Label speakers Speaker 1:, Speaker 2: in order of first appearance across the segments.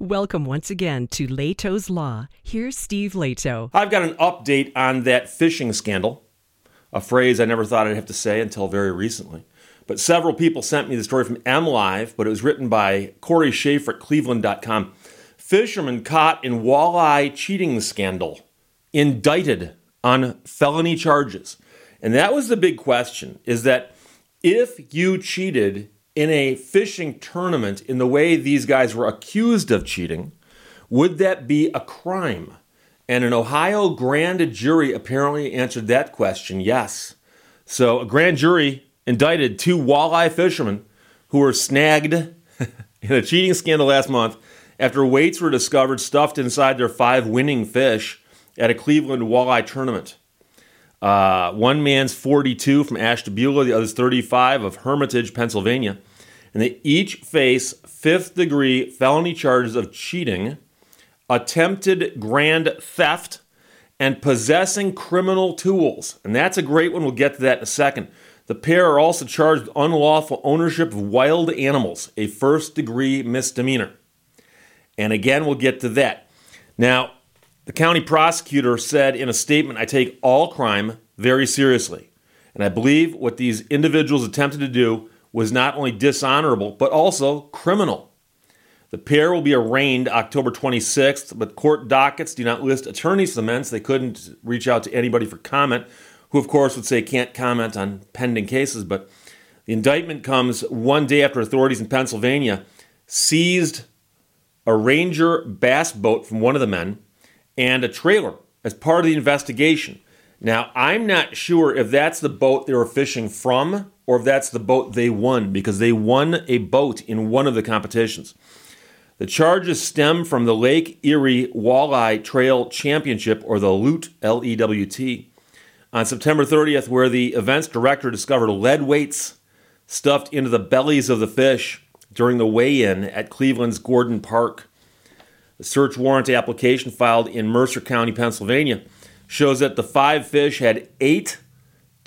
Speaker 1: Welcome once again to Lehto's Law. Here's Steve Lehto.
Speaker 2: I've got an update on that fishing scandal, a phrase I never thought I'd have to say until very recently. But several people sent me the story from MLive, but it was written by Corey Shaffer at cleveland.com. Fisherman caught in walleye cheating scandal, indicted on felony charges. And that was the big question is that if you cheated in a fishing tournament in the way these guys were accused of cheating, would that be a crime? And an Ohio grand jury apparently answered that question yes. So a grand jury indicted two walleye fishermen who were snagged in a cheating scandal last month after weights were discovered stuffed inside their five winning fish at a Cleveland walleye tournament. Uh, one man's 42 from Ashtabula, the other's 35 of Hermitage, Pennsylvania and they each face fifth degree felony charges of cheating, attempted grand theft, and possessing criminal tools. And that's a great one. We'll get to that in a second. The pair are also charged with unlawful ownership of wild animals, a first degree misdemeanor. And again, we'll get to that. Now, the county prosecutor said in a statement I take all crime very seriously. And I believe what these individuals attempted to do was not only dishonorable, but also criminal. The pair will be arraigned October 26th, but court dockets do not list attorneys for the men, they couldn't reach out to anybody for comment, who, of course, would say can't comment on pending cases. But the indictment comes one day after authorities in Pennsylvania seized a Ranger bass boat from one of the men and a trailer as part of the investigation. Now, I'm not sure if that's the boat they were fishing from or if that's the boat they won because they won a boat in one of the competitions. The charges stem from the Lake Erie Walleye Trail Championship, or the LEWT, L E W T, on September 30th, where the event's director discovered lead weights stuffed into the bellies of the fish during the weigh in at Cleveland's Gordon Park. The search warrant application filed in Mercer County, Pennsylvania, shows that the five fish had eight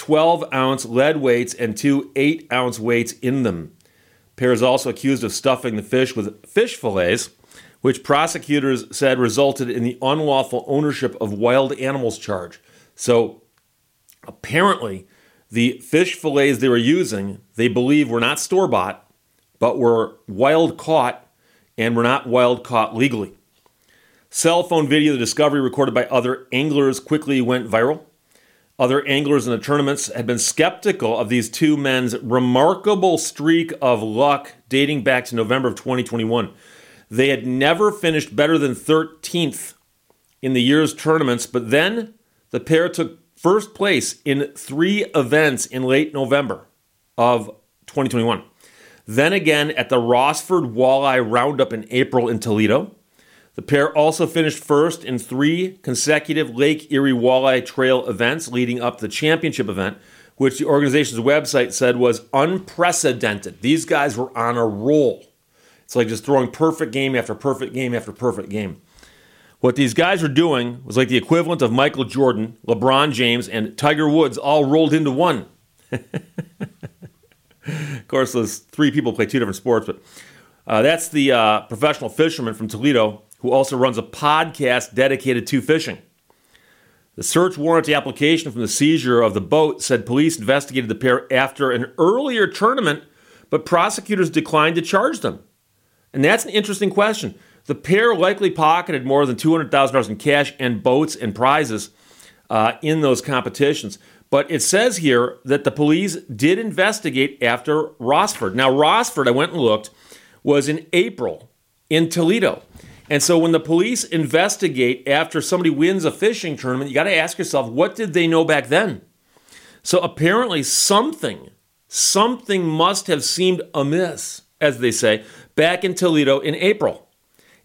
Speaker 2: 12 ounce lead weights and two 8 ounce weights in them. Pair is also accused of stuffing the fish with fish fillets, which prosecutors said resulted in the unlawful ownership of wild animals charge. So apparently, the fish fillets they were using, they believe were not store bought, but were wild caught and were not wild caught legally. Cell phone video of the discovery recorded by other anglers quickly went viral. Other anglers in the tournaments had been skeptical of these two men's remarkable streak of luck dating back to November of 2021. They had never finished better than 13th in the year's tournaments, but then the pair took first place in three events in late November of 2021. Then again at the Rossford Walleye Roundup in April in Toledo. The pair also finished first in three consecutive Lake Erie Walleye Trail events leading up to the championship event, which the organization's website said was unprecedented. These guys were on a roll. It's like just throwing perfect game after perfect game after perfect game. What these guys were doing was like the equivalent of Michael Jordan, LeBron James, and Tiger Woods all rolled into one. of course, those three people play two different sports, but uh, that's the uh, professional fisherman from Toledo who also runs a podcast dedicated to fishing. The search warrant application from the seizure of the boat said police investigated the pair after an earlier tournament, but prosecutors declined to charge them. And that's an interesting question. The pair likely pocketed more than $200,000 in cash and boats and prizes uh, in those competitions. But it says here that the police did investigate after Rossford. Now, Rossford, I went and looked, was in April in Toledo. And so when the police investigate after somebody wins a fishing tournament, you got to ask yourself, what did they know back then? So apparently something, something must have seemed amiss, as they say, back in Toledo in April.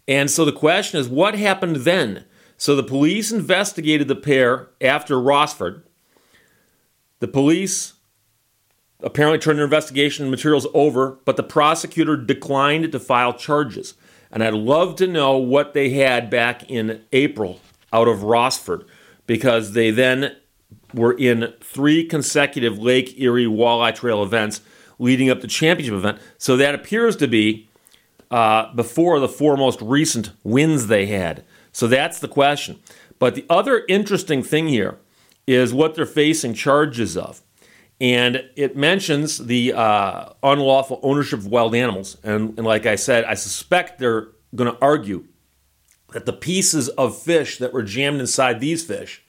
Speaker 2: And so the question is, what happened then? So the police investigated the pair after Rossford. The police apparently turned their investigation materials over, but the prosecutor declined to file charges. And I'd love to know what they had back in April out of Rossford because they then were in three consecutive Lake Erie Walleye Trail events leading up to championship event. So that appears to be uh, before the four most recent wins they had. So that's the question. But the other interesting thing here is what they're facing charges of. And it mentions the uh, unlawful ownership of wild animals. And, and like I said, I suspect they're going to argue that the pieces of fish that were jammed inside these fish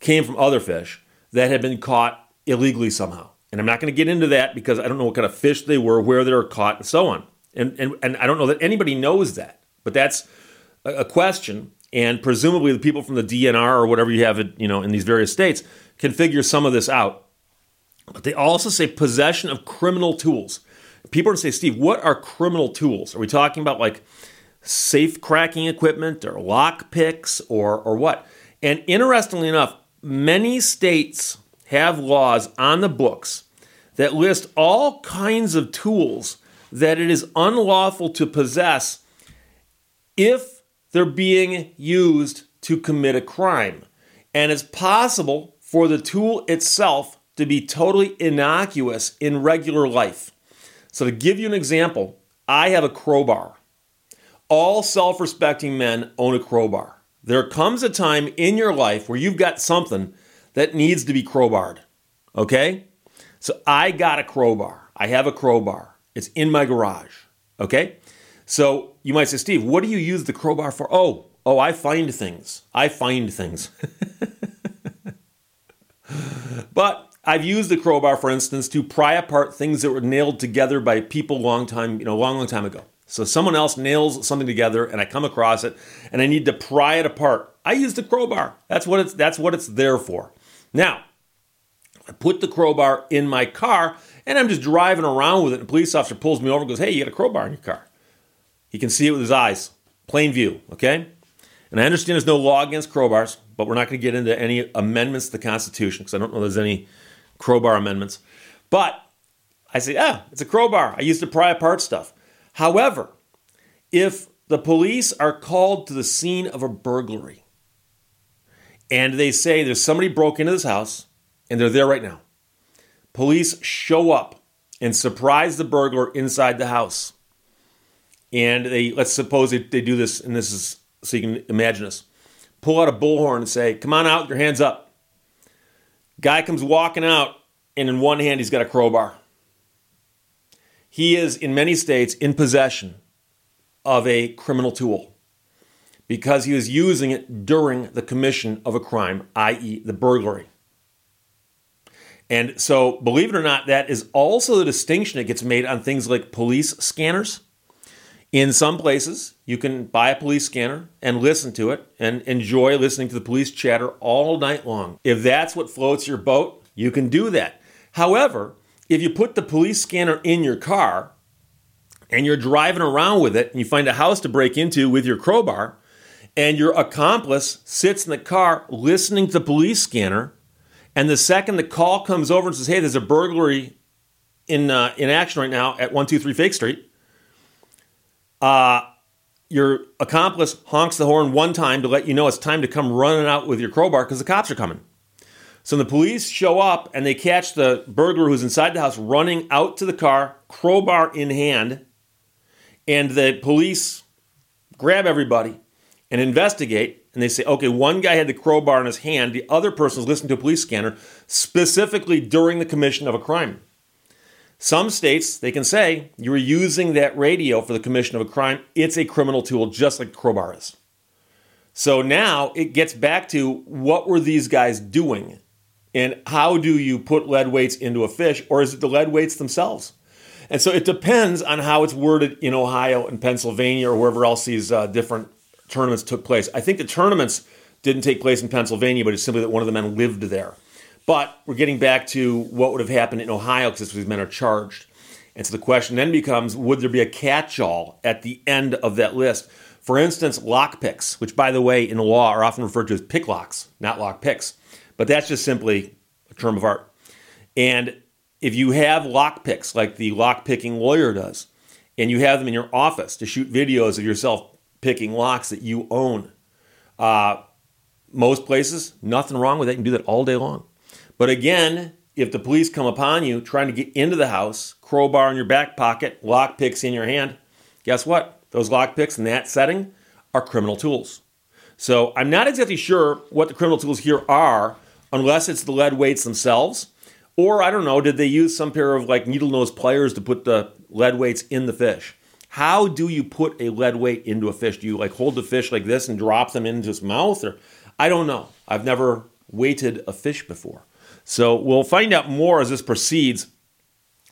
Speaker 2: came from other fish that had been caught illegally somehow. And I'm not going to get into that because I don't know what kind of fish they were, where they were caught, and so on. And, and, and I don't know that anybody knows that. But that's a question. And presumably the people from the DNR or whatever you have it, you know, in these various states can figure some of this out. But they also say possession of criminal tools. People are going to say, Steve, what are criminal tools? Are we talking about like safe cracking equipment or lock picks or, or what? And interestingly enough, many states have laws on the books that list all kinds of tools that it is unlawful to possess if they're being used to commit a crime. And it's possible for the tool itself to be totally innocuous in regular life. So, to give you an example, I have a crowbar. All self respecting men own a crowbar. There comes a time in your life where you've got something that needs to be crowbarred. Okay? So, I got a crowbar. I have a crowbar. It's in my garage. Okay? So, you might say, Steve, what do you use the crowbar for? Oh, oh, I find things. I find things. but I've used the crowbar, for instance, to pry apart things that were nailed together by people long time, you know, long, long time ago. So someone else nails something together and I come across it and I need to pry it apart. I use the crowbar. That's what it's that's what it's there for. Now, I put the crowbar in my car and I'm just driving around with it and a police officer pulls me over and goes, "Hey, you got a crowbar in your car." He can see it with his eyes. Plain view, okay? And I understand there's no law against crowbars, but we're not going to get into any amendments to the Constitution because I don't know there's any crowbar amendments. But I say, ah, it's a crowbar. I used to pry apart stuff. However, if the police are called to the scene of a burglary and they say there's somebody broke into this house and they're there right now, police show up and surprise the burglar inside the house. And they, let's suppose they, they do this, and this is so you can imagine this pull out a bullhorn and say, Come on out, your hands up. Guy comes walking out, and in one hand, he's got a crowbar. He is, in many states, in possession of a criminal tool because he was using it during the commission of a crime, i.e., the burglary. And so, believe it or not, that is also the distinction that gets made on things like police scanners. In some places, you can buy a police scanner and listen to it and enjoy listening to the police chatter all night long. If that's what floats your boat, you can do that. However, if you put the police scanner in your car and you're driving around with it and you find a house to break into with your crowbar, and your accomplice sits in the car listening to the police scanner, and the second the call comes over and says, "Hey, there's a burglary in uh, in action right now at one two three Fake Street," uh, your accomplice honks the horn one time to let you know it's time to come running out with your crowbar because the cops are coming. So the police show up and they catch the burglar who's inside the house running out to the car, crowbar in hand, and the police grab everybody and investigate. And they say, okay, one guy had the crowbar in his hand, the other person was listening to a police scanner, specifically during the commission of a crime. Some states, they can say you're using that radio for the commission of a crime. It's a criminal tool, just like crowbar is. So now it gets back to what were these guys doing? And how do you put lead weights into a fish, or is it the lead weights themselves? And so it depends on how it's worded in Ohio and Pennsylvania or wherever else these uh, different tournaments took place. I think the tournaments didn't take place in Pennsylvania, but it's simply that one of the men lived there. But we're getting back to what would have happened in Ohio because these men are charged. And so the question then becomes would there be a catch all at the end of that list? For instance, lock picks, which by the way in the law are often referred to as pick locks, not lock picks. But that's just simply a term of art. And if you have lock picks like the lock picking lawyer does, and you have them in your office to shoot videos of yourself picking locks that you own, uh, most places, nothing wrong with that. You can do that all day long. But again, if the police come upon you trying to get into the house, crowbar in your back pocket, lock picks in your hand, Guess what? Those lockpicks in that setting are criminal tools. So I'm not exactly sure what the criminal tools here are, unless it's the lead weights themselves. Or I don't know, did they use some pair of like needle nose pliers to put the lead weights in the fish? How do you put a lead weight into a fish? Do you like hold the fish like this and drop them into its mouth? Or I don't know. I've never weighted a fish before. So we'll find out more as this proceeds.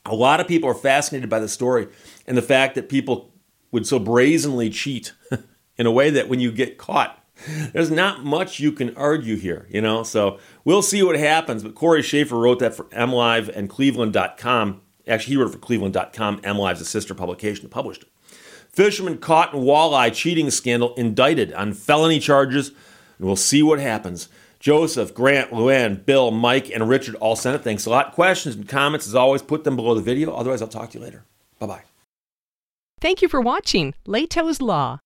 Speaker 2: A lot of people are fascinated by the story and the fact that people would so brazenly cheat in a way that when you get caught, there's not much you can argue here, you know? So we'll see what happens. But Corey Shaffer wrote that for MLive and Cleveland.com. Actually, he wrote it for Cleveland.com. MLive's a sister publication that published it. Fisherman caught in walleye cheating scandal indicted on felony charges, and we'll see what happens. Joseph, Grant, Luann, Bill, Mike, and Richard all sent it. Thanks a lot. Questions and comments, as always, put them below the video. Otherwise, I'll talk to you later. Bye bye.
Speaker 1: Thank you for watching Lehto's Law.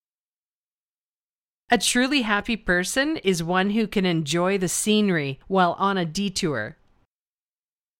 Speaker 1: A truly happy person is one who can enjoy the scenery while on a detour.